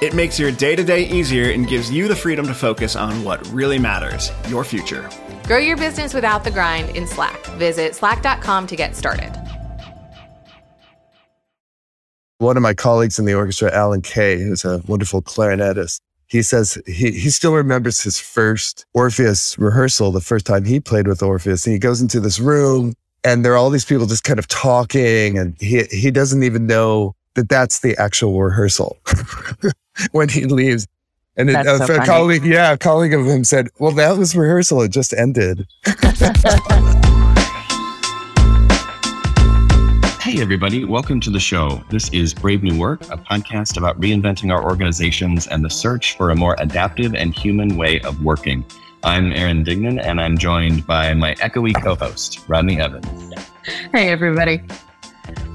It makes your day to day easier and gives you the freedom to focus on what really matters your future. Grow your business without the grind in Slack. Visit slack.com to get started. One of my colleagues in the orchestra, Alan Kay, who's a wonderful clarinetist, he says he, he still remembers his first Orpheus rehearsal, the first time he played with Orpheus. And he goes into this room and there are all these people just kind of talking and he, he doesn't even know that that's the actual rehearsal when he leaves. And it, uh, so a funny. colleague, yeah, a colleague of him said, well, that was rehearsal. It just ended. Hey, everybody, welcome to the show. This is Brave New Work, a podcast about reinventing our organizations and the search for a more adaptive and human way of working. I'm Aaron Dignan, and I'm joined by my echoey co host, Rodney Evans. Hey, everybody.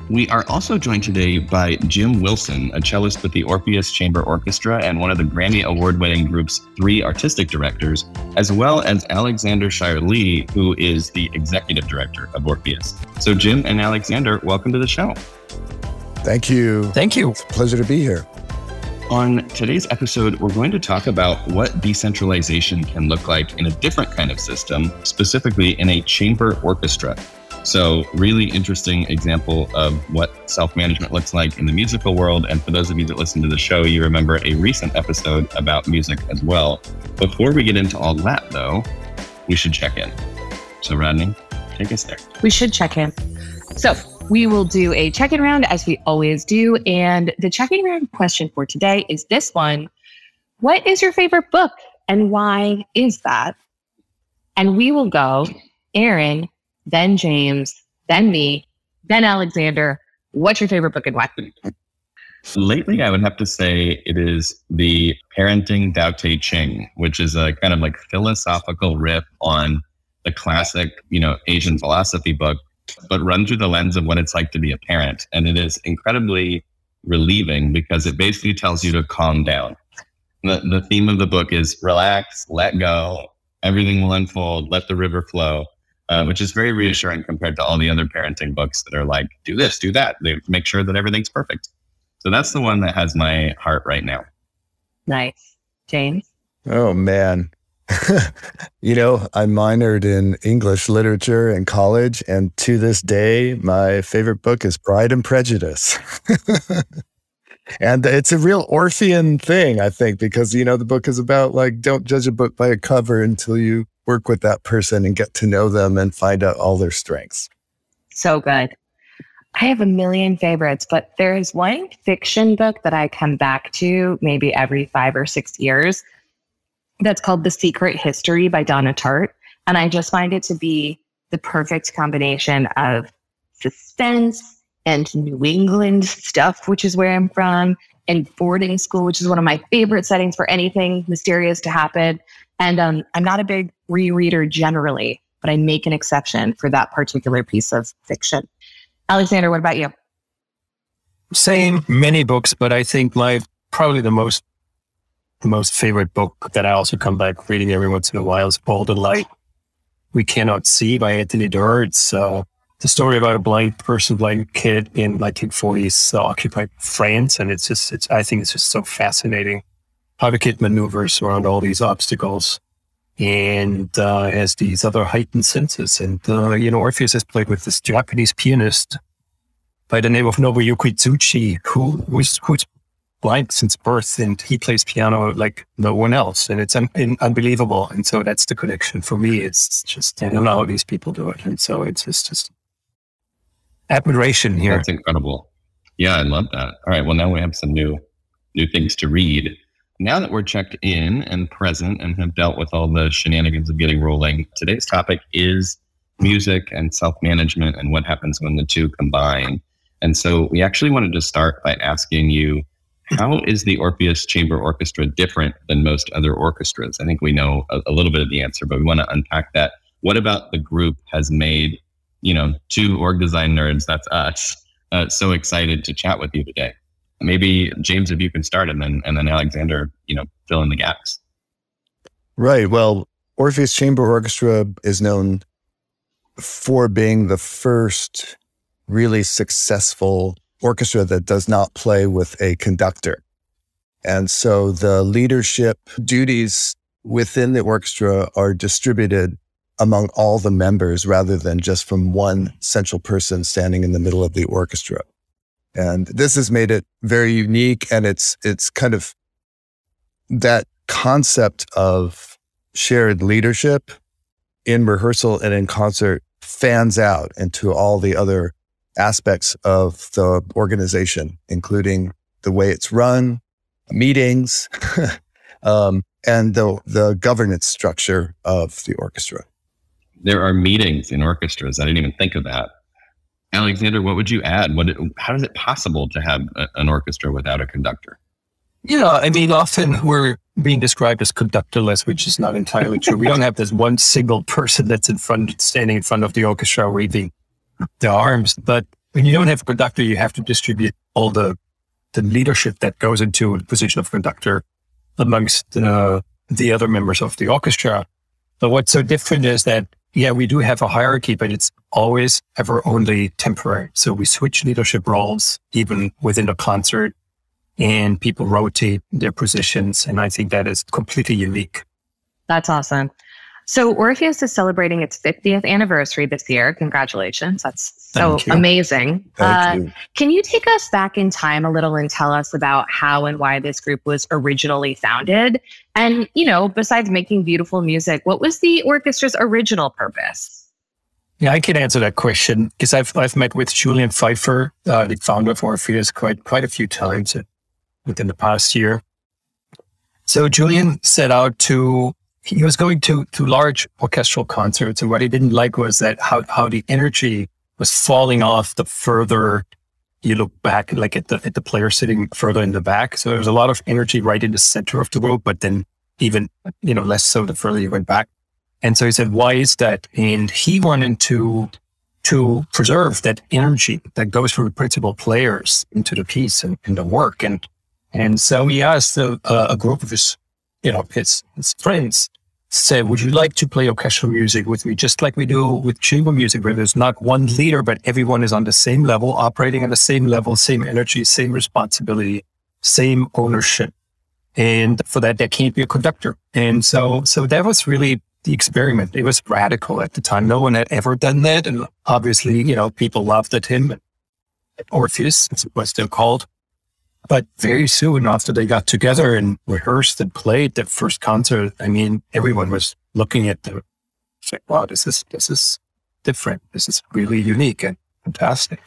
We are also joined today by Jim Wilson, a cellist with the Orpheus Chamber Orchestra and one of the Grammy Award winning group's three artistic directors, as well as Alexander Scheirle, who is the executive director of Orpheus. So, Jim and Alexander, welcome to the show. Thank you. Thank you. It's a pleasure to be here. On today's episode, we're going to talk about what decentralization can look like in a different kind of system, specifically in a chamber orchestra. So, really interesting example of what self management looks like in the musical world. And for those of you that listen to the show, you remember a recent episode about music as well. Before we get into all that, though, we should check in. So, Rodney, take us there. We should check in. So, we will do a check in round as we always do. And the check in round question for today is this one What is your favorite book and why is that? And we will go Aaron, then James, then me, then Alexander. What's your favorite book and why? Lately, I would have to say it is the Parenting Tao Te Ching, which is a kind of like philosophical riff on the classic, you know, Asian philosophy book, but run through the lens of what it's like to be a parent. And it is incredibly relieving because it basically tells you to calm down. The, the theme of the book is relax, let go, everything will unfold, let the river flow. Uh, which is very reassuring compared to all the other parenting books that are like, do this, do that. They make sure that everything's perfect. So that's the one that has my heart right now. Nice. James? Oh, man. you know, I minored in English literature in college, and to this day, my favorite book is Pride and Prejudice. and it's a real Orphean thing, I think, because, you know, the book is about like, don't judge a book by a cover until you work with that person and get to know them and find out all their strengths. So good. I have a million favorites, but there is one fiction book that I come back to maybe every five or six years that's called The Secret History by Donna Tartt. And I just find it to be the perfect combination of suspense and New England stuff, which is where I'm from, and boarding school, which is one of my favorite settings for anything mysterious to happen. And um, I'm not a big rereader generally, but I make an exception for that particular piece of fiction. Alexander, what about you? Same, many books, but I think my probably the most most favorite book that I also come back reading every once in a while is All the Light. We Cannot See by Anthony Doerr. It's uh, the story about a blind person, blind kid in 1940s uh, occupied France, and it's just it's I think it's just so fascinating kid maneuvers around all these obstacles and uh, has these other heightened senses. And uh, you know, Orpheus has played with this Japanese pianist by the name of Nobuyuki Tsujii, who who's, who's blind since birth, and he plays piano like no one else, and it's un- un- unbelievable. And so that's the connection for me. It's just I don't know how these people do it, and so it's just, just admiration here. That's incredible. Yeah, I love that. All right. Well, now we have some new new things to read. Now that we're checked in and present and have dealt with all the shenanigans of getting rolling, today's topic is music and self management and what happens when the two combine. And so we actually wanted to start by asking you how is the Orpheus Chamber Orchestra different than most other orchestras? I think we know a, a little bit of the answer, but we want to unpack that. What about the group has made, you know, two org design nerds, that's us, uh, so excited to chat with you today? Maybe James, if you can start, and then and then Alexander, you know, fill in the gaps. Right. Well, Orpheus Chamber Orchestra is known for being the first really successful orchestra that does not play with a conductor. And so the leadership duties within the orchestra are distributed among all the members rather than just from one central person standing in the middle of the orchestra. And this has made it very unique and it's it's kind of that concept of shared leadership in rehearsal and in concert fans out into all the other aspects of the organization, including the way it's run, meetings, um, and the, the governance structure of the orchestra. There are meetings in orchestras. I didn't even think of that. Alexander, what would you add? What, how is it possible to have a, an orchestra without a conductor? Yeah, I mean, often we're being described as conductorless, which is not entirely true. We don't have this one single person that's in front, standing in front of the orchestra reading the arms. But when you don't have a conductor, you have to distribute all the the leadership that goes into the position of conductor amongst uh, the other members of the orchestra. But what's so different is that yeah, we do have a hierarchy, but it's always ever only temporary. So we switch leadership roles even within the concert and people rotate their positions. And I think that is completely unique. That's awesome. So Orpheus is celebrating its 50th anniversary this year. Congratulations. That's so amazing. Uh, you. Can you take us back in time a little and tell us about how and why this group was originally founded? And, you know, besides making beautiful music, what was the orchestra's original purpose? Yeah, I can answer that question because I've I've met with Julian Fifer, uh, the founder of Orpheus, quite quite a few times within the past year. So Julian set out to he was going to to large orchestral concerts, and what he didn't like was that how how the energy was falling off the further you look back, like at the at the player sitting further in the back. So there was a lot of energy right in the center of the rope, but then even you know less so the further you went back. And so he said, "Why is that?" And he wanted to to preserve that energy that goes from the principal players into the piece and, and the work. And and so he asked a, a group of his, you know, his, his friends, said, would you like to play orchestral music with me? Just like we do with chamber music, where there's not one leader, but everyone is on the same level, operating at the same level, same energy, same responsibility, same ownership. And for that, there can't be a conductor. And so, so that was really the experiment. It was radical at the time. No one had ever done that. And obviously, you know, people laughed at him. Orpheus, as it was still called, but very soon after they got together and rehearsed and played the first concert, I mean, everyone was looking at the, like, wow, this is, this is different. This is really unique and fantastic.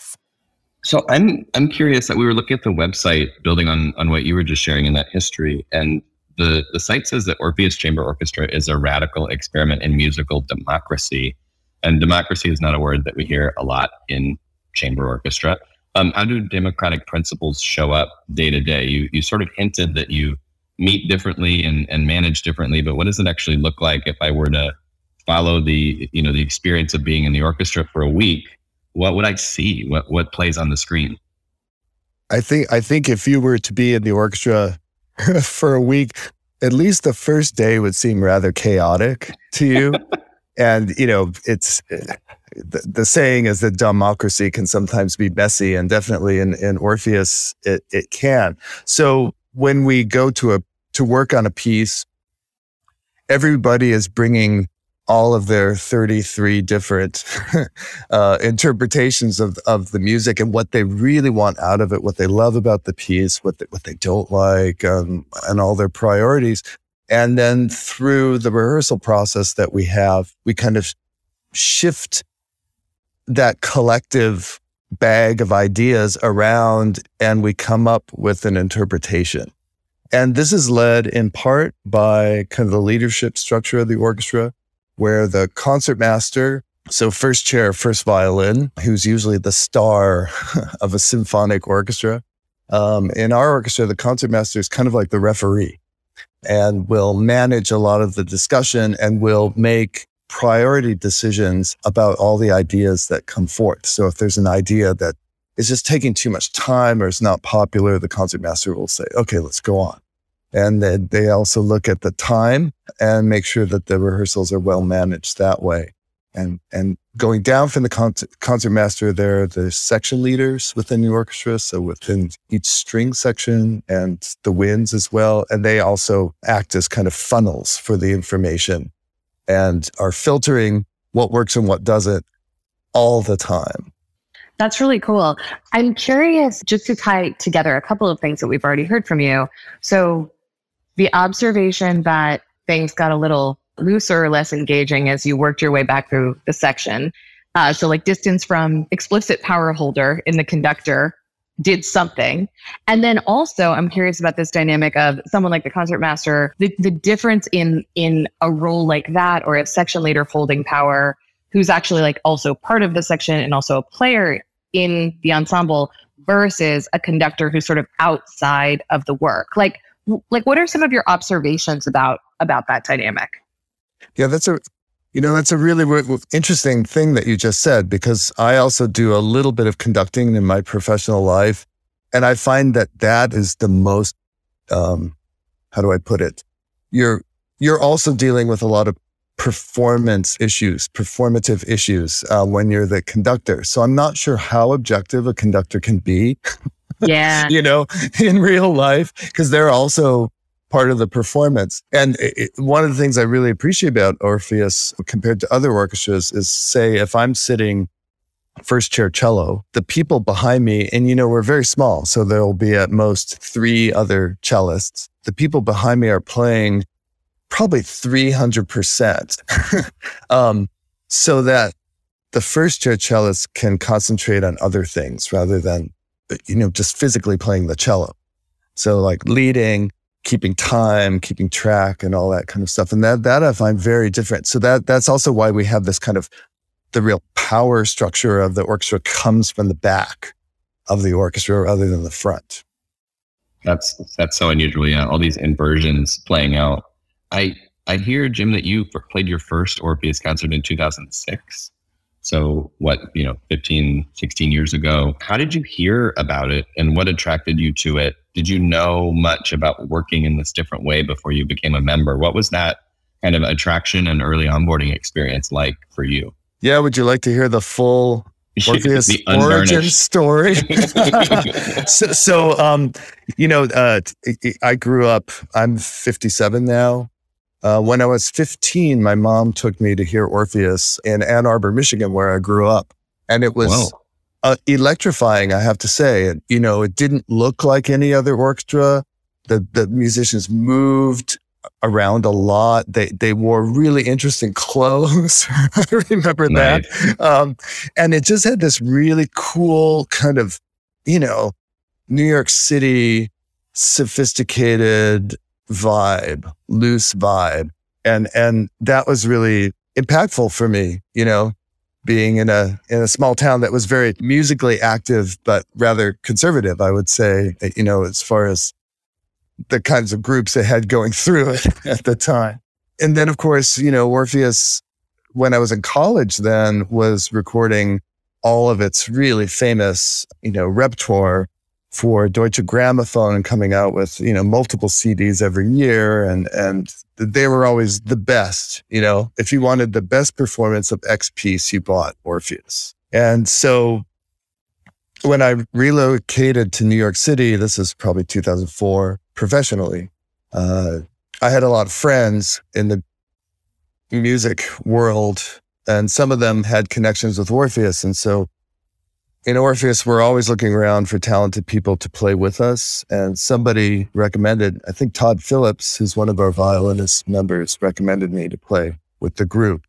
So I'm, I'm curious that we were looking at the website building on, on what you were just sharing in that history. And the, the site says that Orpheus Chamber Orchestra is a radical experiment in musical democracy. And democracy is not a word that we hear a lot in chamber orchestra. Um, how do democratic principles show up day to day? You you sort of hinted that you meet differently and, and manage differently, but what does it actually look like if I were to follow the you know the experience of being in the orchestra for a week? What would I see? What what plays on the screen? I think I think if you were to be in the orchestra for a week, at least the first day would seem rather chaotic to you. and you know, it's the, the, saying is that democracy can sometimes be messy, and definitely in, in Orpheus it, it can. So when we go to a to work on a piece, everybody is bringing all of their 33 different uh, interpretations of, of the music and what they really want out of it, what they love about the piece, what they, what they don't like, um, and all their priorities. And then through the rehearsal process that we have, we kind of shift that collective bag of ideas around and we come up with an interpretation. And this is led in part by kind of the leadership structure of the orchestra, where the concertmaster So, first chair, first violin, who's usually the star of a symphonic orchestra. Um, in our orchestra, the concertmaster is kind of like the referee and will manage a lot of the discussion and will make priority decisions about all the ideas that come forth. So, if there's an idea that is just taking too much time or is not popular, the concertmaster will say, okay, let's go on. And then they also look at the time and make sure that the rehearsals are well managed that way. And, and going down from the concert, master, there are the section leaders within the orchestra. So within each string section and the winds as well. And they also act as kind of funnels for the information and are filtering what works and what doesn't all the time. That's really cool. I'm curious just to tie together a couple of things that we've already heard from you. So, the observation that things got a little looser or less engaging as you worked your way back through the section. Uh, so, like distance from explicit power holder in the conductor did something. And then also, I'm curious about this dynamic of someone like the concertmaster, the, the difference in in a role like that or a section leader holding power who's actually like also part of the section and also a player in the ensemble versus a conductor who's sort of outside of the work. Like like what are some of your observations about about that dynamic? Yeah, that's a you know that's a really interesting thing that you just said because I also do a little bit of conducting in my professional life, and I find that that is the most um, how do I put it? You're you're also dealing with a lot of performance issues, performative issues uh, when you're the conductor. So I'm not sure how objective a conductor can be. Yeah. you know, in real life, because they're also part of the performance. And it, one of the things I really appreciate about Orpheus compared to other orchestras is say, if I'm sitting first chair cello, the people behind me, and you know, we're very small. So there'll be at most three other cellists. The people behind me are playing probably 300%. um, so that the first chair cellist can concentrate on other things rather than, you know, just physically playing the cello. So like leading, keeping time, keeping track and all that kind of stuff. And that, that I find very different. So that, that's also why we have this kind of, the real power structure of the orchestra comes from the back of the orchestra rather than the front. That's, that's so unusual. Yeah. All these inversions playing out I I hear Jim that you played your first Orpheus concert in 2006. So what, you know, 15, 16 years ago. How did you hear about it and what attracted you to it? Did you know much about working in this different way before you became a member? What was that kind of attraction and early onboarding experience like for you? Yeah, would you like to hear the full Orpheus origin story. so, so um, you know, uh, I grew up. I'm 57 now. Uh, when I was 15, my mom took me to hear Orpheus in Ann Arbor, Michigan, where I grew up. And it was uh, electrifying, I have to say. And, you know, it didn't look like any other orchestra. The, the musicians moved around a lot. They, they wore really interesting clothes. I remember that. Um, and it just had this really cool kind of, you know, New York City, sophisticated vibe, loose vibe. And, and that was really impactful for me, you know, being in a, in a small town that was very musically active, but rather conservative, I would say, you know, as far as the kinds of groups they had going through it at the time. And then, of course, you know, Orpheus, when I was in college, then was recording all of its really famous, you know, repertoire for Deutsche Grammophon and coming out with, you know, multiple CDs every year. And, and they were always the best, you know, if you wanted the best performance of X piece, you bought Orpheus. And so when I relocated to New York City, this is probably 2004 professionally, uh, I had a lot of friends in the music world and some of them had connections with Orpheus. And so in Orpheus, we're always looking around for talented people to play with us. And somebody recommended, I think Todd Phillips, who's one of our violinist members, recommended me to play with the group.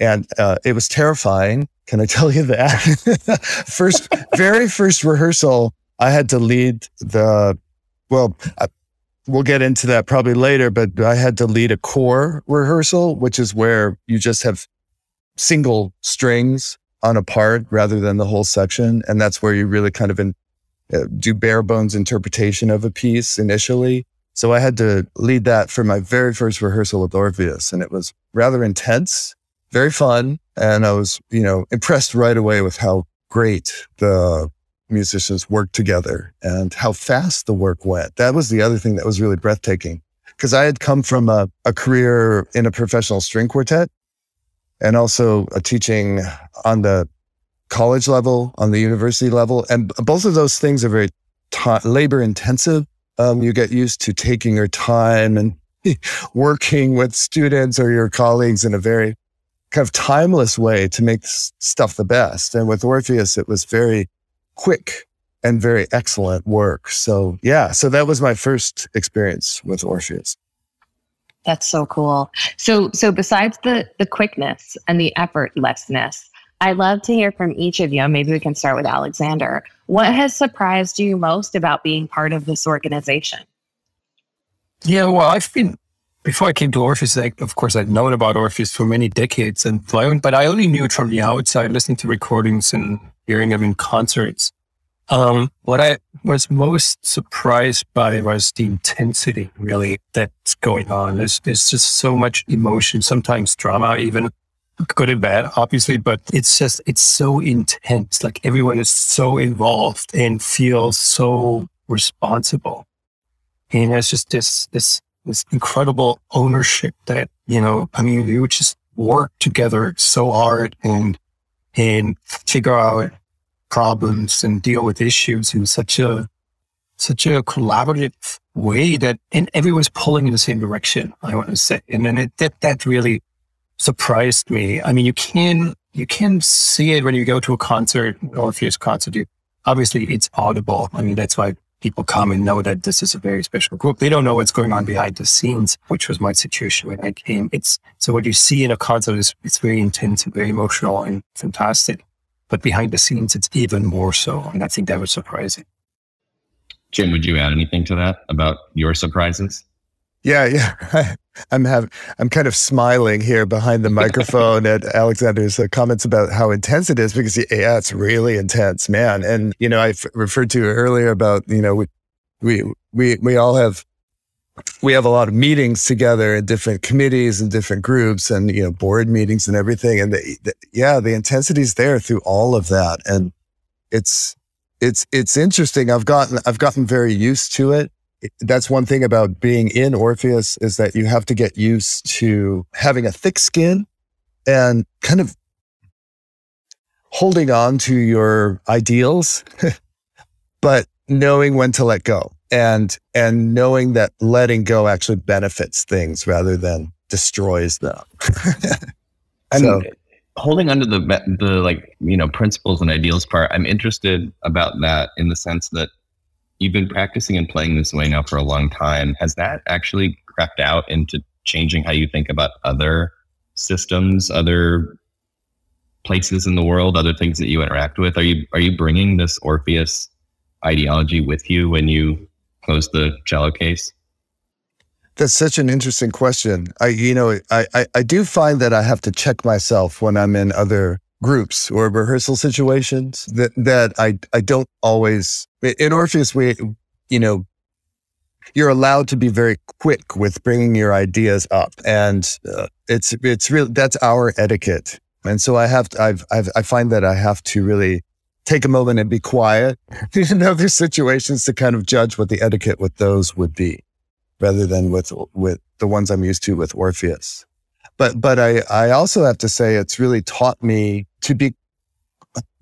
And uh, it was terrifying. Can I tell you that? first, very first rehearsal, I had to lead the, well, I, we'll get into that probably later, but I had to lead a core rehearsal, which is where you just have single strings on a part rather than the whole section. And that's where you really kind of in, uh, do bare bones interpretation of a piece initially. So I had to lead that for my very first rehearsal with Orpheus. And it was rather intense, very fun. And I was, you know, impressed right away with how great the musicians worked together and how fast the work went. That was the other thing that was really breathtaking because I had come from a, a career in a professional string quartet and also a teaching on the college level, on the university level. And both of those things are very t- labor intensive. Um, you get used to taking your time and working with students or your colleagues in a very kind of timeless way to make stuff the best. And with Orpheus, it was very quick and very excellent work. So yeah, so that was my first experience with Orpheus. That's so cool. So so besides the the quickness and the effortlessness, I'd love to hear from each of you. Maybe we can start with Alexander. What has surprised you most about being part of this organization? Yeah, well, I've been before I came to Orpheus. I, of course, I'd known about Orpheus for many decades, and but I only knew it from the outside, listening to recordings and hearing them in concerts. Um, what I was most surprised by was the intensity really that's going on. There's, there's just so much emotion, sometimes drama, even good and bad, obviously, but it's just, it's so intense. Like everyone is so involved and feels so responsible. And it's just this, this, this incredible ownership that, you know, I mean, you just work together so hard and, and figure out problems and deal with issues in such a such a collaborative way that and everyone's pulling in the same direction. I want to say, and then it, that that really surprised me. I mean, you can you can see it when you go to a concert, or a Orpheus concert. You, obviously, it's audible. I mean, that's why people come and know that this is a very special group. They don't know what's going on behind the scenes, which was my situation when I came. It's so what you see in a concert is it's very intense and very emotional and fantastic. But behind the scenes, it's even more so. And I think that was surprising. Jim, would you add anything to that about your surprises? Yeah, yeah. I'm have I'm kind of smiling here behind the microphone at Alexander's uh, comments about how intense it is because yeah, it's really intense, man. And you know, I f- referred to earlier about you know we we we we all have we have a lot of meetings together in different committees and different groups and you know board meetings and everything. And the, the, yeah the intensity is there through all of that. And it's it's it's interesting. I've gotten i've gotten very used to it. That's one thing about being in orpheus is that you have to get used to having a thick skin and kind of holding on to your ideals but knowing when to let go and and knowing that letting go actually benefits things rather than destroys them. so, holding under the the like you know principles and ideals part, I'm interested about that in the sense that you've been practicing and playing this way now for a long time. Has that actually crept out into changing how you think about other systems, other places in the world, other things that you interact with? Are you are you bringing this Orpheus ideology with you when you close the cello case? That's such an interesting question. I, you know, I, I, I do find that I have to check myself when I'm in other groups or rehearsal situations that, that I, I don't always, in Orpheus, we, you know, you're allowed to be very quick with bringing your ideas up and uh, it's, it's real, that's our etiquette. And so I have, to, I've, I've, I find that I have to really take a moment and be quiet in other situations to kind of judge what the etiquette with those would be rather than with with the ones I'm used to with Orpheus. But but I I also have to say it's really taught me to be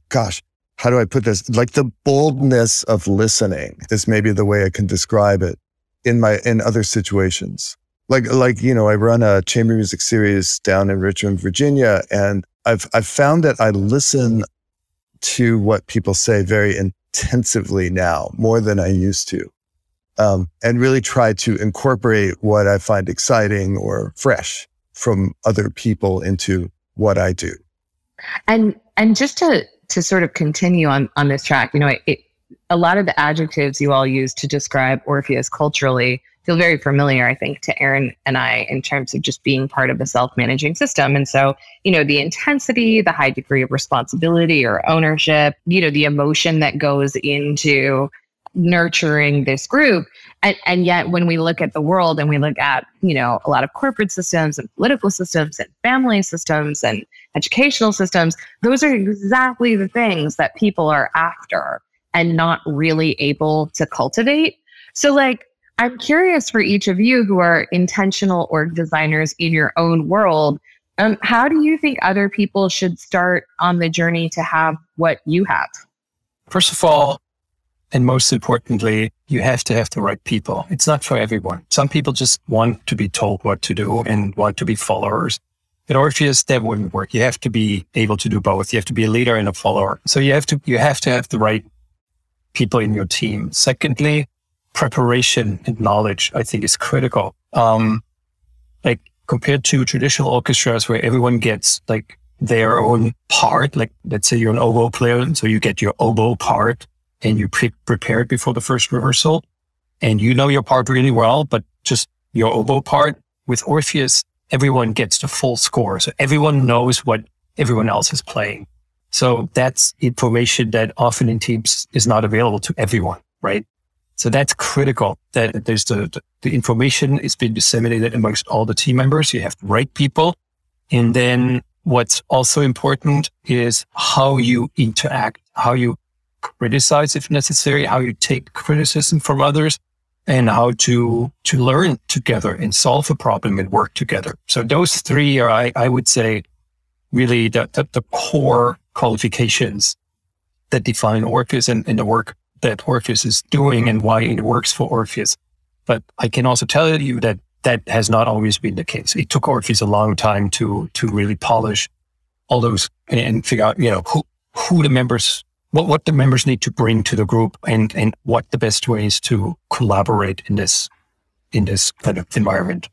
gosh, how do I put this? Like the boldness of listening is maybe the way I can describe it in my in other situations. Like like you know, I run a chamber music series down in Richmond, Virginia, and I've I've found that I listen to what people say very intensively now, more than I used to. Um, and really try to incorporate what I find exciting or fresh from other people into what I do. And and just to to sort of continue on on this track, you know, it, it, a lot of the adjectives you all use to describe Orpheus culturally feel very familiar, I think, to Aaron and I in terms of just being part of a self managing system. And so, you know, the intensity, the high degree of responsibility or ownership, you know, the emotion that goes into nurturing this group. And, and yet, when we look at the world and we look at, you know, a lot of corporate systems and political systems and family systems and educational systems, those are exactly the things that people are after and not really able to cultivate. So, like, I'm curious for each of you who are intentional org designers in your own world. Um, how do you think other people should start on the journey to have what you have? First of all, and most importantly, you have to have the right people. It's not for everyone. Some people just want to be told what to do and want to be followers. At Orpheus, that wouldn't work. You have to be able to do both. You have to be a leader and a follower. So you have to, you have to have the right people in your team. Secondly, preparation and knowledge, I think is critical. Um, like compared to traditional orchestras where everyone gets like their own part, like let's say you're an oboe player. So you get your oboe part and you pre- prepare it before the first rehearsal and you know your part really well, but just your oboe part with Orpheus, everyone gets the full score. So everyone knows what everyone else is playing. So that's information that often in teams is not available to everyone, right? So that's critical that there's the, the information is being disseminated amongst all the team members. You have the right people. And then what's also important is how you interact, how you criticize if necessary, how you take criticism from others and how to, to learn together and solve a problem and work together. So those three are, I, I would say, really the, the, the core qualifications that define Orpheus and, and the work that Orpheus is doing and why it works for Orpheus. But I can also tell you that that has not always been the case. It took Orpheus a long time to to really polish all those and, and figure out, you know, who who the members what, what the members need to bring to the group and, and what the best ways to collaborate in this in this kind of environment.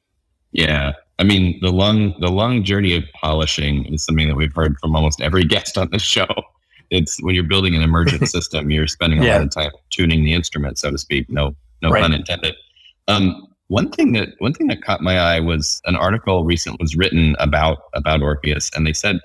Yeah. I mean, the long the long journey of polishing is something that we've heard from almost every guest on the show it's when you're building an emergent system, you're spending a yeah. lot of time tuning the instrument, so to speak. No, no right. pun intended. Um, one thing that one thing that caught my eye was an article recently was written about about Orpheus, and they said,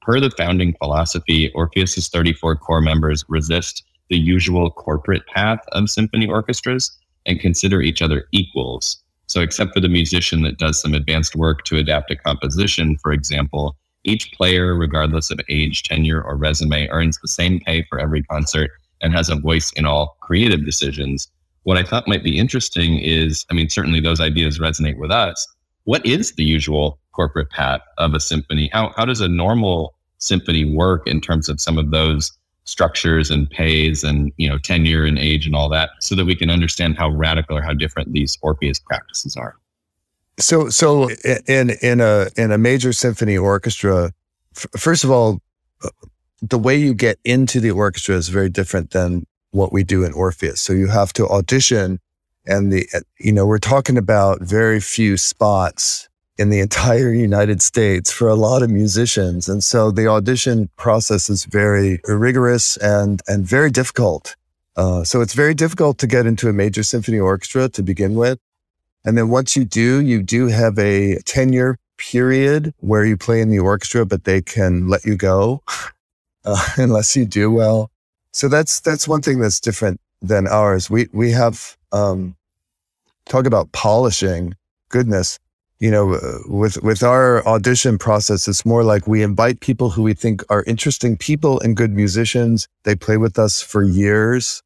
per the founding philosophy, Orpheus's 34 core members resist the usual corporate path of symphony orchestras and consider each other equals. So, except for the musician that does some advanced work to adapt a composition, for example, each player, regardless of age, tenure, or resume, earns the same pay for every concert and has a voice in all creative decisions. What I thought might be interesting is, I mean, certainly those ideas resonate with us. What is the usual corporate path of a symphony? How, how does a normal symphony work in terms of some of those structures and pays and you know tenure and age and all that so that we can understand how radical or how different these orpheus practices are so, so in in a in a major symphony orchestra, f- first of all, uh, the way you get into the orchestra is very different than what we do in Orpheus. So you have to audition, and the uh, you know we're talking about very few spots in the entire United States for a lot of musicians, and so the audition process is very rigorous and and very difficult. Uh, so it's very difficult to get into a major symphony orchestra to begin with. And then once you do, you do have a tenure period where you play in the orchestra, but they can let you go uh, unless you do well. So that's that's one thing that's different than ours. We we have um, talk about polishing. Goodness, you know, uh, with with our audition process, it's more like we invite people who we think are interesting people and good musicians. They play with us for years.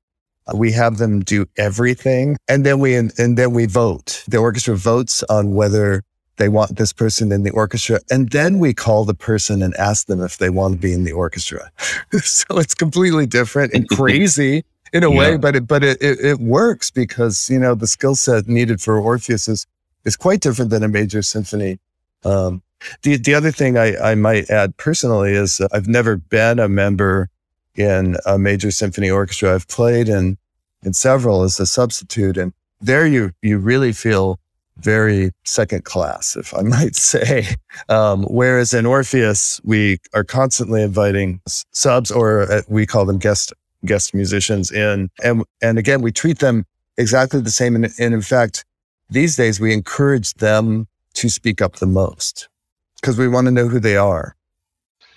We have them do everything and then we, and then we vote. The orchestra votes on whether they want this person in the orchestra. And then we call the person and ask them if they want to be in the orchestra. so it's completely different and crazy in a yeah. way, but it, but it, it, it, works because, you know, the skill set needed for Orpheus is, is quite different than a major symphony. Um, the, the other thing I, I might add personally is uh, I've never been a member in a major symphony orchestra. I've played in, in several as a substitute. And there you, you really feel very second class, if I might say. Um, whereas in Orpheus, we are constantly inviting subs, or uh, we call them guest guest musicians in. And, and again, we treat them exactly the same. And, and in fact, these days we encourage them to speak up the most because we want to know who they are.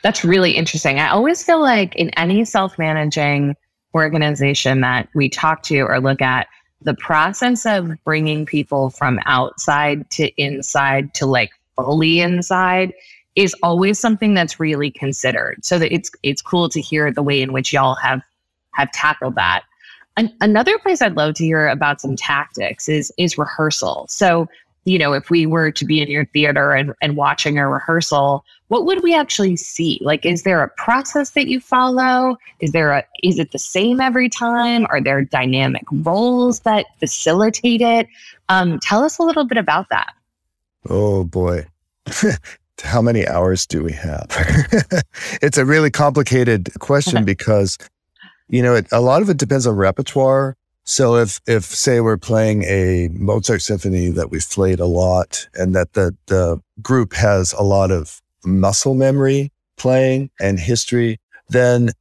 That's really interesting. I always feel like in any self managing organization that we talk to or look at, the process of bringing people from outside to inside to like fully inside is always something that's really considered. So that it's it's cool to hear the way in which y'all have have tackled that. An- another place I'd love to hear about some tactics is is rehearsal. So you know, if we were to be in your theater and, and watching a rehearsal, what would we actually see? Like, is there a process that you follow? Is there a, is it the same every time? Are there dynamic roles that facilitate it? Um, tell us a little bit about that. Oh boy. How many hours do we have? it's a really complicated question because, you know, it, a lot of it depends on repertoire so if, if say we're playing a Mozart symphony that we've played a lot and that the, the group has a lot of muscle memory playing and history, then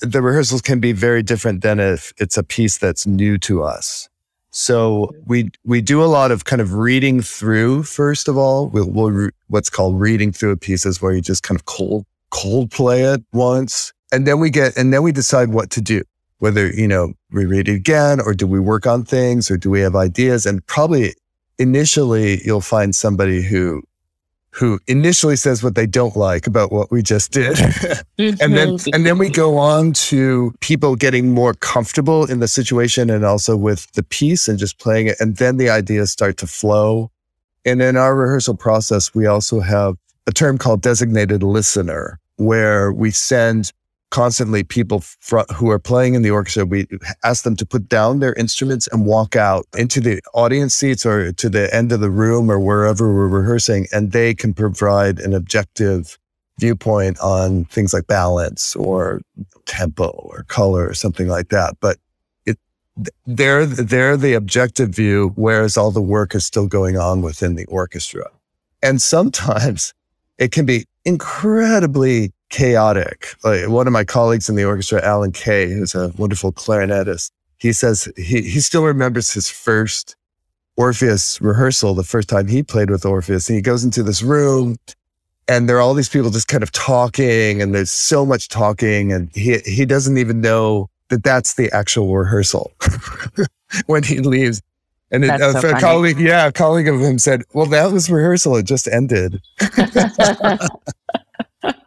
the rehearsals can be very different than if it's a piece that's new to us. So we we do a lot of kind of reading through. First of all, we'll, we'll re- what's called reading through a piece is where you just kind of cold cold play it once, and then we get and then we decide what to do whether, you know, we read it again or do we work on things or do we have ideas? And probably initially you'll find somebody who who initially says what they don't like about what we just did. and then mm-hmm. and then we go on to people getting more comfortable in the situation and also with the piece and just playing it. And then the ideas start to flow. And in our rehearsal process, we also have a term called designated listener, where we send constantly people fr- who are playing in the orchestra, we ask them to put down their instruments and walk out into the audience seats or to the end of the room or wherever we're rehearsing, and they can provide an objective viewpoint on things like balance or tempo or color or something like that. But it, they're, they're the objective view, whereas all the work is still going on within the orchestra. And sometimes it can be incredibly chaotic. Like one of my colleagues in the orchestra, Alan Kay, who's a wonderful clarinetist, he says he, he still remembers his first Orpheus rehearsal, the first time he played with Orpheus. And he goes into this room and there are all these people just kind of talking and there's so much talking and he, he doesn't even know that that's the actual rehearsal when he leaves. And it, uh, so a colleague, yeah, a colleague of him said, well, that was rehearsal. It just ended.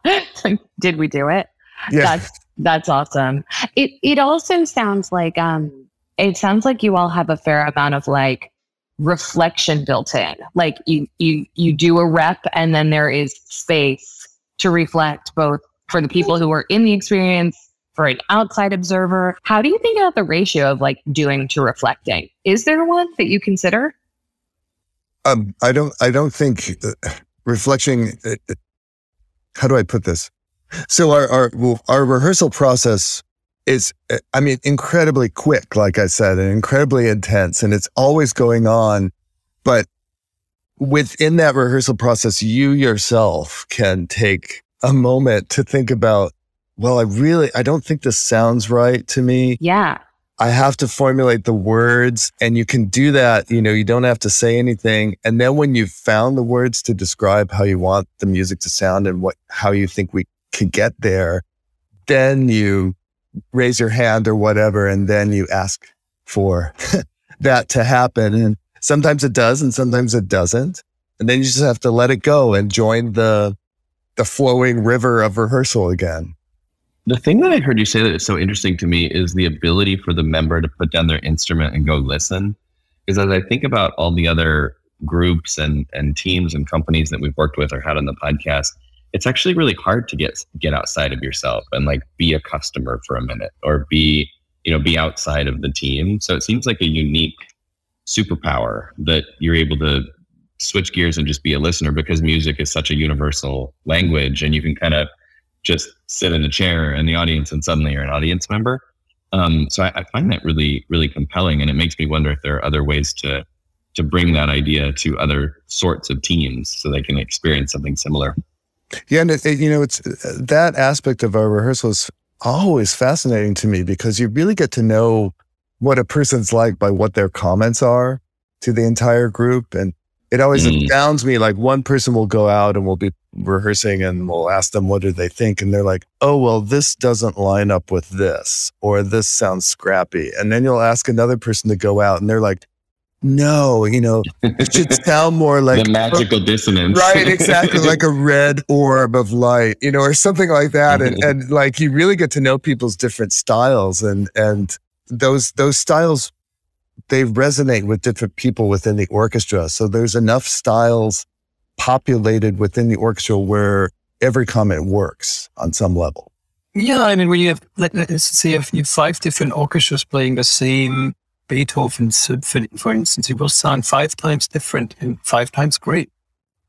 Did we do it? Yeah. That's that's awesome. It it also sounds like um it sounds like you all have a fair amount of like reflection built in. Like you you you do a rep and then there is space to reflect both for the people who are in the experience for an outside observer. How do you think about the ratio of like doing to reflecting? Is there one that you consider? Um, I don't. I don't think uh, reflection. How do I put this? So our our our rehearsal process is, I mean, incredibly quick, like I said, and incredibly intense, and it's always going on. But within that rehearsal process, you yourself can take a moment to think about, well, I really, I don't think this sounds right to me. Yeah. I have to formulate the words and you can do that. You know, you don't have to say anything. And then when you've found the words to describe how you want the music to sound and what, how you think we could get there, then you raise your hand or whatever. And then you ask for that to happen. And sometimes it does and sometimes it doesn't. And then you just have to let it go and join the, the flowing river of rehearsal again. The thing that I heard you say that is so interesting to me is the ability for the member to put down their instrument and go listen. Because as I think about all the other groups and, and teams and companies that we've worked with or had on the podcast, it's actually really hard to get get outside of yourself and like be a customer for a minute or be you know be outside of the team. So it seems like a unique superpower that you're able to switch gears and just be a listener because music is such a universal language and you can kind of just sit in a chair in the audience and suddenly you're an audience member. Um, so I, I, find that really, really compelling, and it makes me wonder if there are other ways to to bring that idea to other sorts of teams so they can experience something similar. Yeah, and it, it, you know, it's that aspect of our rehearsals always fascinating to me because you really get to know what a person's like by what their comments are to the entire group. And it always Mm. astounds me. Like one person will go out and we'll be rehearsing and we'll ask them, what do they think? And they're like, oh, well, this doesn't line up with this, or this sounds scrappy. And then you'll ask another person to go out and they're like, no, you know, it should sound more like the magical dissonance. right exactly like a red orb of light you know or something like that and and like you really get to know people's different styles and and those those styles they resonate with different people within the orchestra so there's enough styles populated within the orchestra where every comment works on some level Yeah, I mean, when you have, let, let's say, if you have five different orchestras playing the same Beethoven symphony, for instance, it will sound five times different and five times great.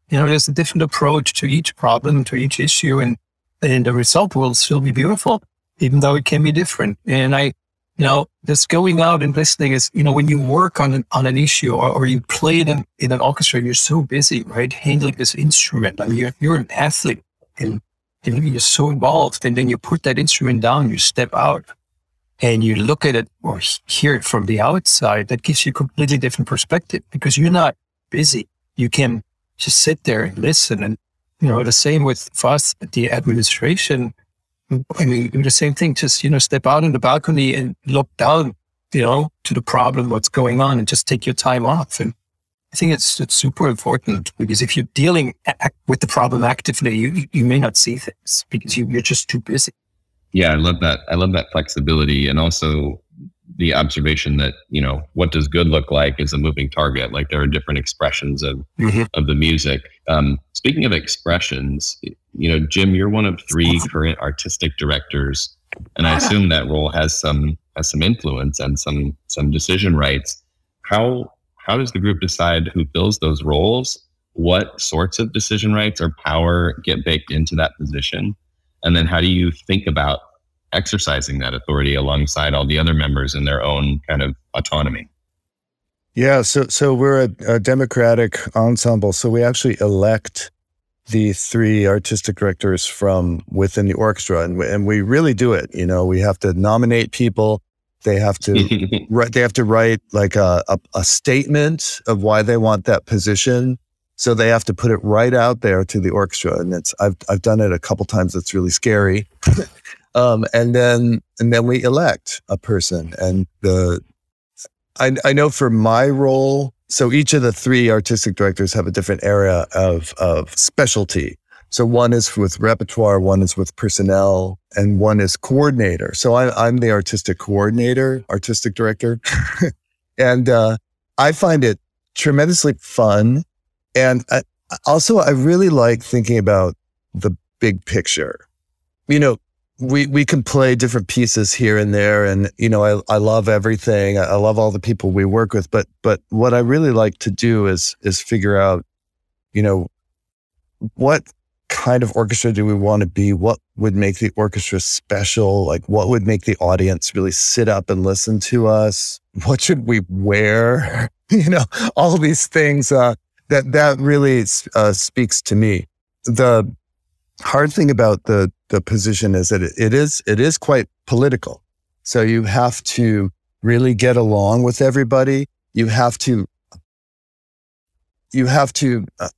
You know, there's a different approach to each problem, to each issue, and, and the result will still be beautiful, even though it can be different. And I, you know, just going out and listening is, you know, when you work on an, on an issue or, or you play it in, in an orchestra, you're so busy, right? Handling this instrument. I mean, you're, you're an athlete and and you're so involved. And then you put that instrument down, you step out and you look at it or hear it from the outside. That gives you a completely different perspective because you're not busy. You can just sit there and listen. And, you know, the same with us the administration. I mean, the same thing, just, you know, step out on the balcony and look down, you know, to the problem, what's going on and just take your time off. And I think it's, it's super important because if you're dealing with the problem actively, you, you may not see things because you, you're just too busy. Yeah, I love that. I love that flexibility and also the observation that, you know, what does good look like is a moving target. Like there are different expressions of of the music. Um, speaking of expressions, you know, Jim, you're one of three current artistic directors, and I assume that role has some has some influence and some some decision rights. How how does the group decide who fills those roles? What sorts of decision rights or power get baked into that position? And then how do you think about exercising that authority alongside all the other members in their own kind of autonomy? Yeah, so so we're a, a democratic ensemble. So we actually elect the three artistic directors from within the orchestra, and we, and we really do it. You know, we have to nominate people. They have to write. They have to write like a, a a statement of why they want that position. So they have to put it right out there to the orchestra, and it's I've I've done it a couple times. It's really scary. um, and then and then we elect a person, and the I, I know for my role, so each of the three artistic directors have a different area of, of specialty. So one is with repertoire, one is with personnel, and one is coordinator. So I, I'm the artistic coordinator, artistic director. and uh, I find it tremendously fun. And I, also, I really like thinking about the big picture. You know, we we can play different pieces here and there. And you know I, I love everything. I love all the people we work with. But but what I really like to do is is figure out you know what kind of orchestra do we want to be? What would make the orchestra special? Like what would make the audience really sit up and listen to us? What should we wear? You know all these things uh that that really uh, speaks to me. The hard thing about the the position is that it, it is it is quite political. So you have to really get along with everybody. You have to you have to uh,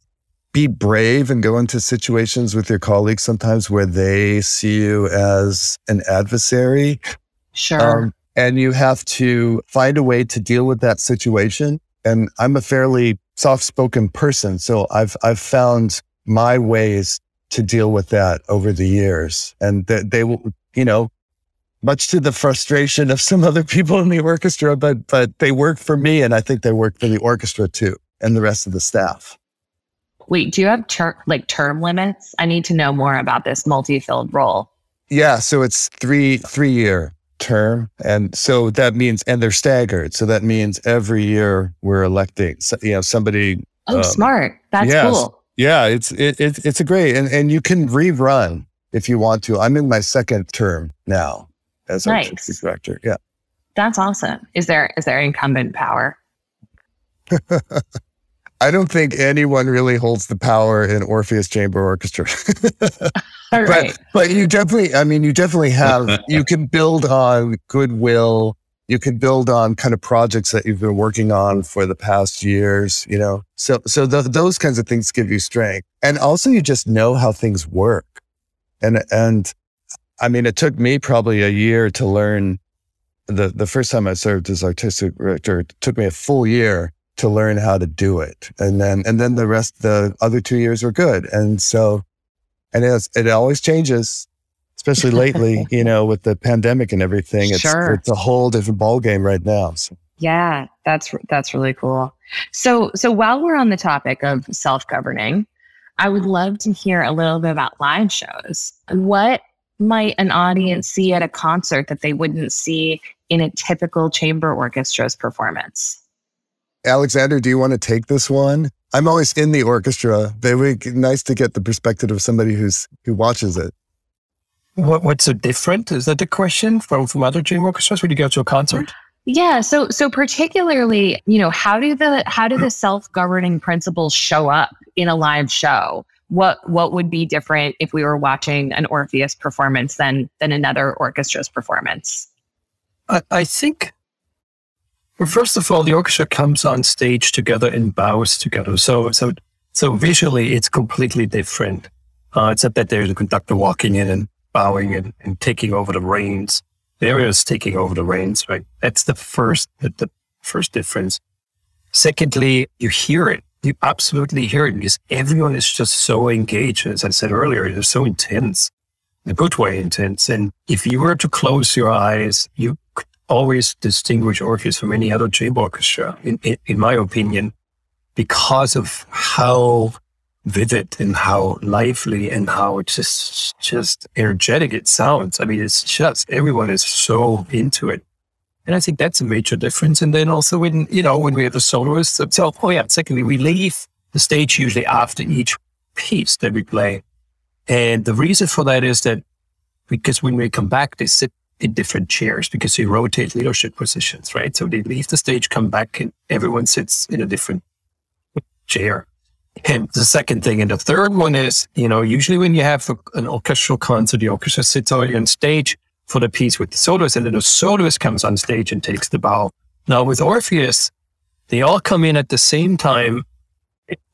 be brave and go into situations with your colleagues sometimes where they see you as an adversary. Sure. Um, and you have to find a way to deal with that situation. And I'm a fairly soft-spoken person, so I've I've found my ways to deal with that over the years. And that they will, you know, much to the frustration of some other people in the orchestra, but but they work for me, and I think they work for the orchestra too, and the rest of the staff. Wait, do you have ter- like term limits? I need to know more about this multi-filled role. Yeah, so it's three three year term, and so that means, and they're staggered. So that means every year we're electing, so, you know, somebody. Oh, um, smart. That's yes. cool. Yeah, it's it, it it's a great, and and you can rerun if you want to. I'm in my second term now as Nice. artistic director. Yeah. That's awesome. Is there is there incumbent power? I don't think anyone really holds the power in Orpheus Chamber Orchestra. All right. but, but you definitely, I mean, you definitely have, you can build on goodwill. You can build on kind of projects that you've been working on for the past years, you know? So, so th- those kinds of things give you strength. And also you just know how things work. And, and I mean, it took me probably a year to learn the, the first time I served as artistic director, it took me a full year to learn how to do it. And then, and then the rest, the other two years were good. And so, and it's, it always changes, especially lately, you know, with the pandemic and everything. It's, Sure. it's a whole different ballgame right now. So. Yeah, that's that's really cool. So so while we're on the topic of self-governing, I would love to hear a little bit about live shows. What might an audience see at a concert that they wouldn't see in a typical chamber orchestra's performance? Alexander, do you want to take this one? I'm always in the orchestra. They would nice to get the perspective of somebody who's who watches it. What, what's so different? Is that the question from, from other chamber orchestras when you go to a concert? Yeah, so so particularly, you know, how do the how do the self-governing principles show up in a live show? What what would be different if we were watching an Orpheus performance than than another orchestra's performance? I, I think, well, first of all, the orchestra comes on stage together and bows together. So, so, so visually, it's completely different. Uh, except that there's a conductor walking in and bowing and, and taking over the reins. There is taking over the reins, right? That's the first, the, the first difference. Secondly, you hear it. You absolutely hear it because everyone is just so engaged. As I said earlier, they're so intense in a good way intense. And if you were to close your eyes, you could always distinguish Orpheus from any other chamber orchestra, in, in, in my opinion, because of how vivid and how lively and how just just energetic it sounds. I mean, it's just everyone is so into it. And I think that's a major difference. And then also when, you know, when we have the soloists, so, oh yeah, secondly, we leave the stage usually after each piece that we play. And the reason for that is that because when we come back, they sit in different chairs because they rotate leadership positions, right? So they leave the stage, come back, and everyone sits in a different chair. And the second thing, and the third one is, you know, usually when you have an orchestral concert, the orchestra sits on stage for the piece with the soloist, and then the soloist comes on stage and takes the bow. Now with Orpheus, they all come in at the same time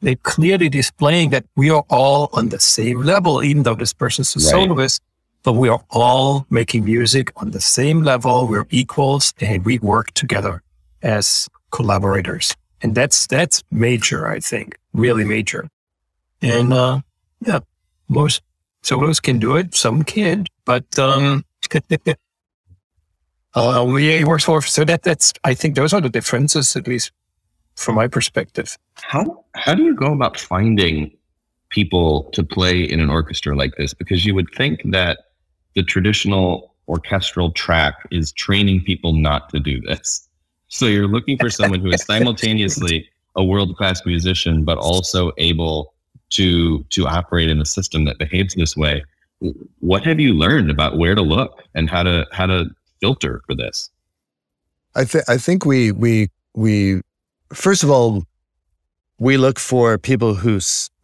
they're clearly displaying that we are all on the same level, even though this person's a Right. soloist, but we are all making music on the same level. We're equals and we work together as collaborators. And that's, that's major, I think, really major. And, uh, yeah, most solos can do it. Some can't, but, um, uh, we it works for, so that, that's, I think those are the differences, at least from my perspective. How how do you go about finding people to play in an orchestra like this? Because you would think that the traditional orchestral track is training people not to do this. So you're looking for someone who is simultaneously a world class musician, but also able to to operate in a system that behaves this way. What have you learned about where to look and how to how to filter for this? I think I think we we we first of all we look for people who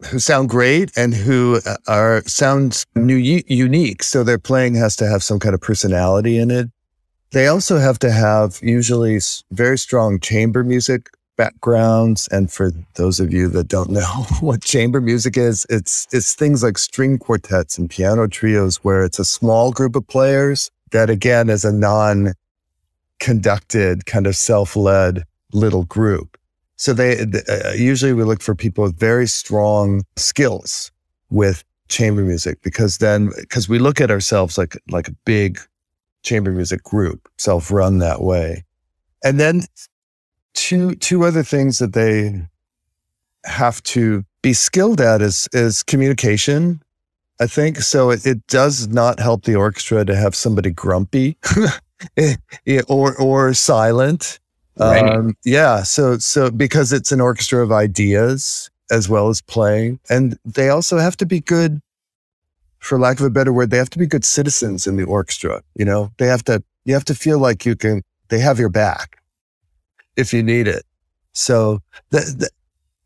who sound great and who uh, are sound new unique. So their playing has to have some kind of personality in it. They also have to have usually very strong chamber music backgrounds. And for those of you that don't know what chamber music is, it's it's things like string quartets and piano trios where it's a small group of players that again is a non conducted kind of self-led little group. So they uh, usually we look for people with very strong skills with chamber music because then because we look at ourselves like like a big chamber music group, self-run that way. And then two two other things that they have to be skilled at is is communication. I think so. It, it does not help the orchestra to have somebody grumpy eh, or or silent. Right. Um, yeah. So so because it's an orchestra of ideas as well as playing, and they also have to be good. For lack of a better word, they have to be good citizens in the orchestra. You know, they have to. You have to feel like you can. They have your back if you need it. So the, the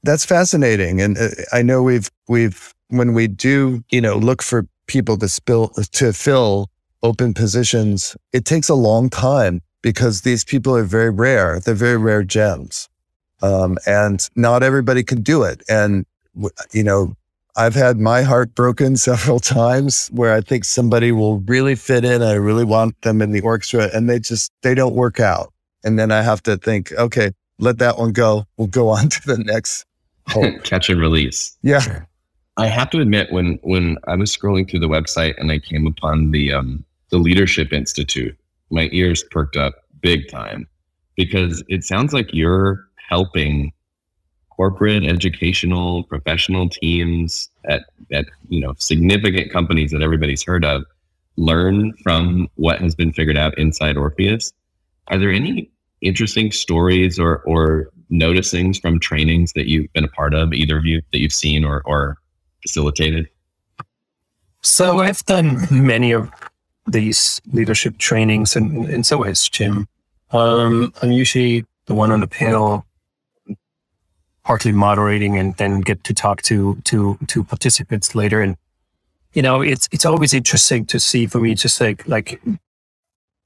that's fascinating. And uh, I know we've, we've, when we do, you know, look for people to spill, to fill open positions, it takes a long time because these people are very rare. They're very rare gems. Um, and not everybody can do it. And, you know, I've had my heart broken several times where I think somebody will really fit in. I really want them in the orchestra and they just, they don't work out. And then I have to think, okay, let that one go. We'll go on to the next. Catch and release. Yeah. I have to admit, when when I was scrolling through the website and I came upon the um, the Leadership Institute, my ears perked up big time because it sounds like you're helping corporate, educational, professional teams at at you know significant companies that everybody's heard of learn from what has been figured out inside Orpheus. Are there any interesting stories or or noticings from trainings that you've been a part of, either of you that you've seen or or facilitated? So I've done many of these leadership trainings, and, and so has Jim. Um, I'm usually the one on the panel, partly moderating, and then get to talk to to to participants later. And you know, it's it's always interesting to see for me, just like like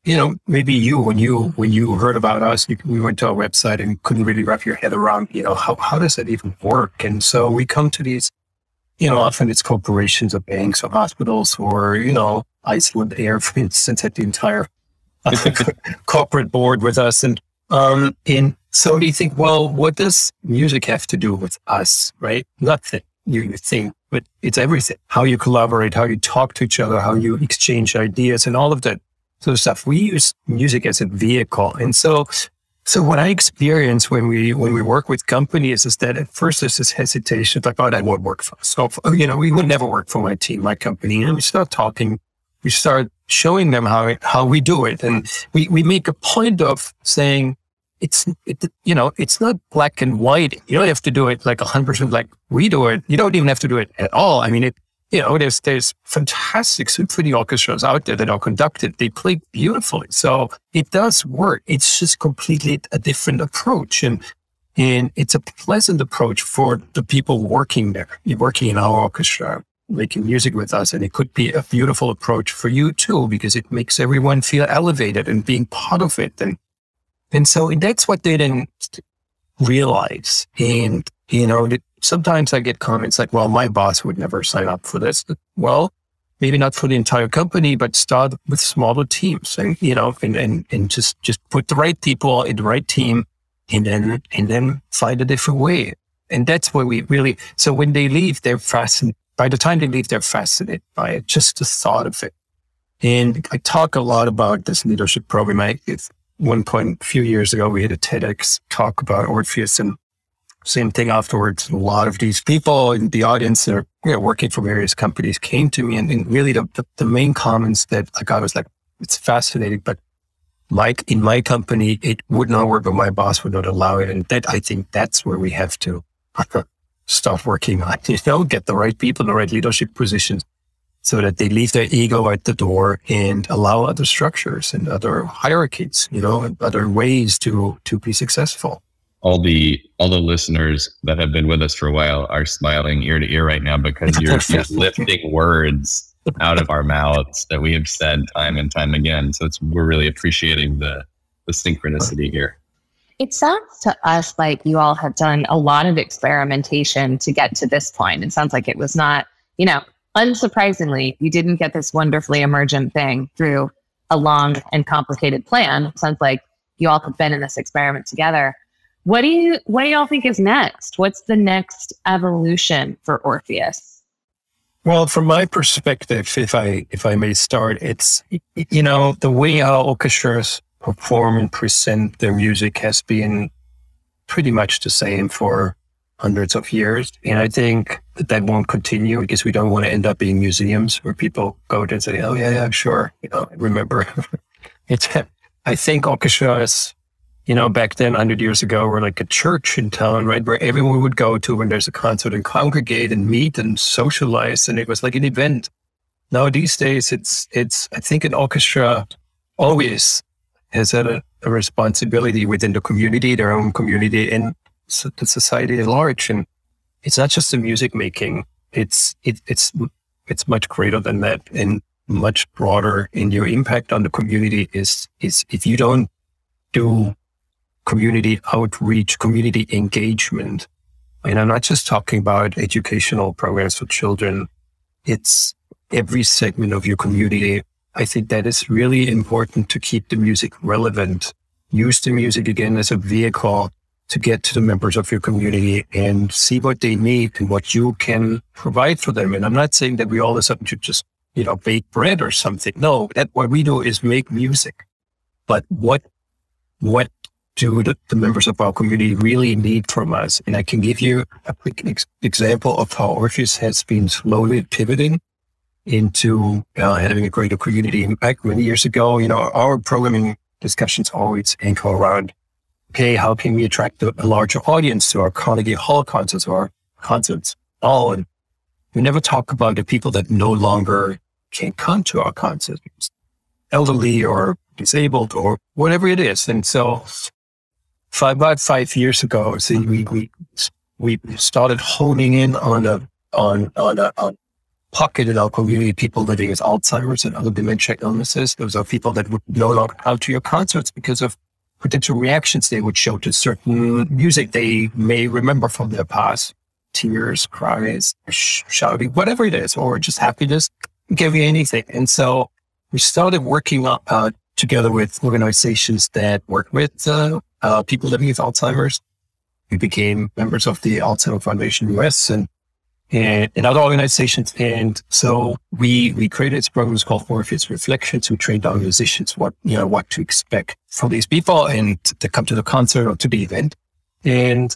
you know, maybe you when you when you heard about us, you, we went to our website and couldn't really wrap your head around, you know, how how does that even work? And so we come to these you know, often it's corporations or banks or hospitals or, you know, Icelandair, for instance, had the entire uh, corporate board with us. And, um, and so you think, well, what does music have to do with us, right? Nothing, you, think, but it's everything. How you collaborate, how you talk to each other, how you exchange ideas and all of that sort of stuff. We use music as a vehicle. And so so what I experience when we when we work with companies is that at first there's this hesitation, like, oh, that won't work for us. So you know, we would never work for my team, my company. And we start talking, we start showing them how how we do it, and we we make a point of saying it's it, you know it's not black and white. You don't have to do it like hundred percent like we do it. You don't even have to do it at all. I mean, it you know, there's there's fantastic symphony orchestras out there that are conducted. They play beautifully, so it does work. It's just completely a different approach, and and it's a pleasant approach for the people working there, working in our orchestra, making music with us, and it could be a beautiful approach for you too because it makes everyone feel elevated and being part of it, and and so that's what they didn't realize, and you know, sometimes I get comments like, well, my boss would never sign up for this. Well, maybe not for the entire company, but start with smaller teams and, you know, and, and, and just, just put the right people in the right team and then, and then find a different way. And that's where we really, so when they leave, they're fascinated. By the time they leave, they're fascinated by it, just the thought of it. And I talk a lot about this leadership program. I, at one point a few years ago, we had a TEDx talk about Orpheus and same thing afterwards. A lot of these people in the audience that are you know, working for various companies came to me and, and really the, the, the, main comments that I got was like, it's fascinating, but like in my company, it would not work, but my boss would not allow it. And that, I think that's where we have to start working on, you know, get the right people in the right leadership positions so that they leave their ego at the door and allow other structures and other hierarchies, you know, and other ways to, to be successful all the all the listeners that have been with us for a while are smiling ear to ear right now because you're just lifting words out of our mouths that we have said time and time again. So it's we're really appreciating the the synchronicity here. It sounds to us like you all have done a lot of experimentation to get to this point. It sounds like it was not, you know, unsurprisingly, you didn't get this wonderfully emergent thing through a long and complicated plan. Sounds like you all have been in this experiment together. What do you what do y'all think is next? What's the next evolution for Orpheus? Well, from my perspective, if I if I may start, it's you know the way our orchestras perform and present their music has been pretty much the same for hundreds of years, and I think that that won't continue because we don't want to end up being museums where people go to and say, "Oh yeah, yeah, sure," you know, remember. it's I think orchestras you know, back then, 100 years ago, were like a church in town, right? Where everyone would go to when there's a concert and congregate and meet and socialize. And it was like an event. Now, these days, it's, it's, I think an orchestra always has had a, a responsibility within the community, their own community. And the society at large. And it's not just the music making; it's it, it's it's much greater than that and much broader. And your impact on the community is is if you don't do community outreach, community engagement, and I'm not just talking about educational programs for children. It's every segment of your community. I think that is really important to keep the music relevant. Use the music again as a vehicle to get to the members of your community and see what they need and what you can provide for them. And I'm not saying that we all of a sudden should just, you know, bake bread or something. No, that what we do is make music. But what, what do the, the, members of our community really need from us? And I can give you a quick ex- example of how Orpheus has been slowly pivoting into uh, having a greater community impact. Many years ago, you know, our programming discussions always anchor around, okay, how can we attract a, larger audience to our Carnegie Hall concerts or our concerts? Oh, and we never talk about the people that no longer can come to our concerts, elderly or disabled or whatever it is. And so five, about five years ago, we, we, we started honing in on a, on, on a, on pocket in our community, people living with Alzheimer's and other dementia illnesses. Those are people that would no longer come to your concerts because of potential reactions they would show to certain music they may remember from their past. Tears, cries, sh- shouting, whatever it is, or just happiness, give you anything. And so we started working uh, together with organizations that work with uh, uh, people living with Alzheimer's. We became members of the Alzheimer Foundation US and and, and other organizations. And so we, we created programs called Orpheus Reflections We train our musicians what, you know, what to expect from these people and to come to the concert or to the event. And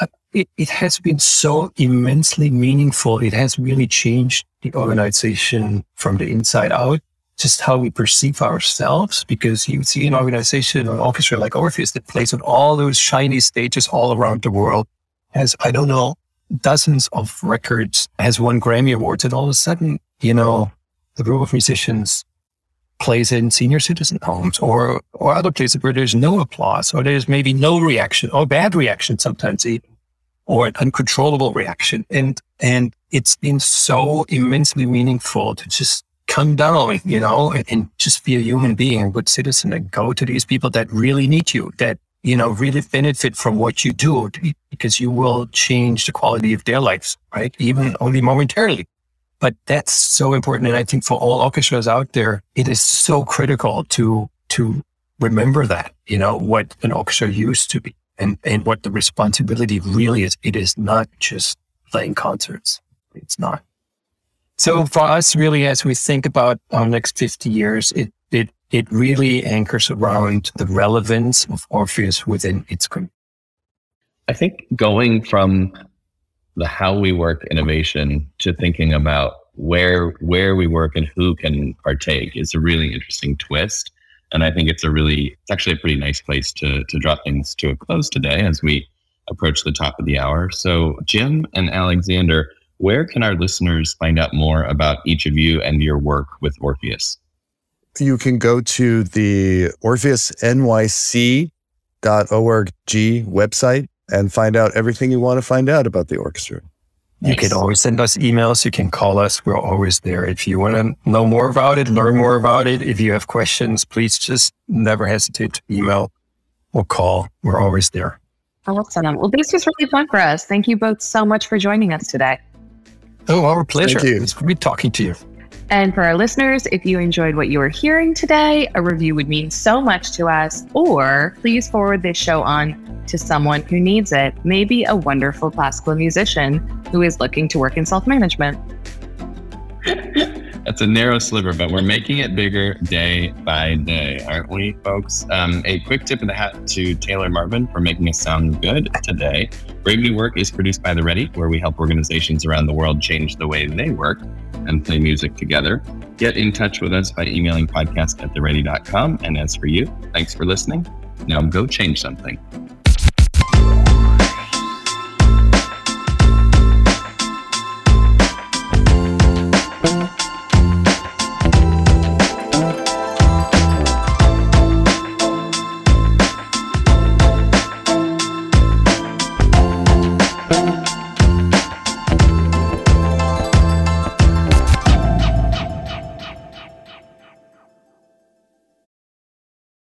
uh, it, it has been so immensely meaningful. It has really changed the organization from the inside out, just how we perceive ourselves. Because you see an organization or an orchestra like Orpheus that plays on all those shiny stages all around the world has, I don't know, dozens of records, has won Grammy Awards, and all of a sudden, you know, the group of musicians plays in senior citizen homes or or other places where there's no applause or there's maybe no reaction or bad reaction sometimes even or an uncontrollable reaction. And and it's been so immensely meaningful to just come down, you know, and, and just be a human being, a good citizen and go to these people that really need you, that you know, really benefit from what you do because you will change the quality of their lives, right? Even only momentarily. But that's so important. And I think for all orchestras out there, it is so critical to, to remember that, you know, what an orchestra used to be and, and what the responsibility really is. It is not just playing concerts. It's not. So for us, really, as we think about our next 50 years, it, it it really anchors around the relevance of Orpheus within its community. I think going from the how we work innovation to thinking about where where we work and who can partake is a really interesting twist. And I think it's a really it's actually a pretty nice place to to draw things to a close today as we approach the top of the hour. So Jim and Alexander, where can our listeners find out more about each of you and your work with Orpheus? You can go to the orpheusnyc.org website and find out everything you want to find out about the orchestra. Nice. You can always send us emails. You can call us. We're always there. If you want to know more about it, learn more about it. If you have questions, please just never hesitate to email or call. We're always there. Awesome. Well, this was really fun for us. Thank you both so much for joining us today. Oh, our pleasure. Thank you. It's great talking to you. And for our listeners, if you enjoyed what you were hearing today, a review would mean so much to us. Or please forward this show on to someone who needs it, maybe a wonderful classical musician who is looking to work in self management. That's a narrow sliver, but we're making it bigger day by day, aren't we, folks? Um, a quick tip of the hat to Taylor Marvin for making us sound good today. Brave New Work is produced by The Ready, where we help organizations around the world change the way they work and play music together. Get in touch with us by emailing podcast at theready.com. And as for you, thanks for listening. Now go change something.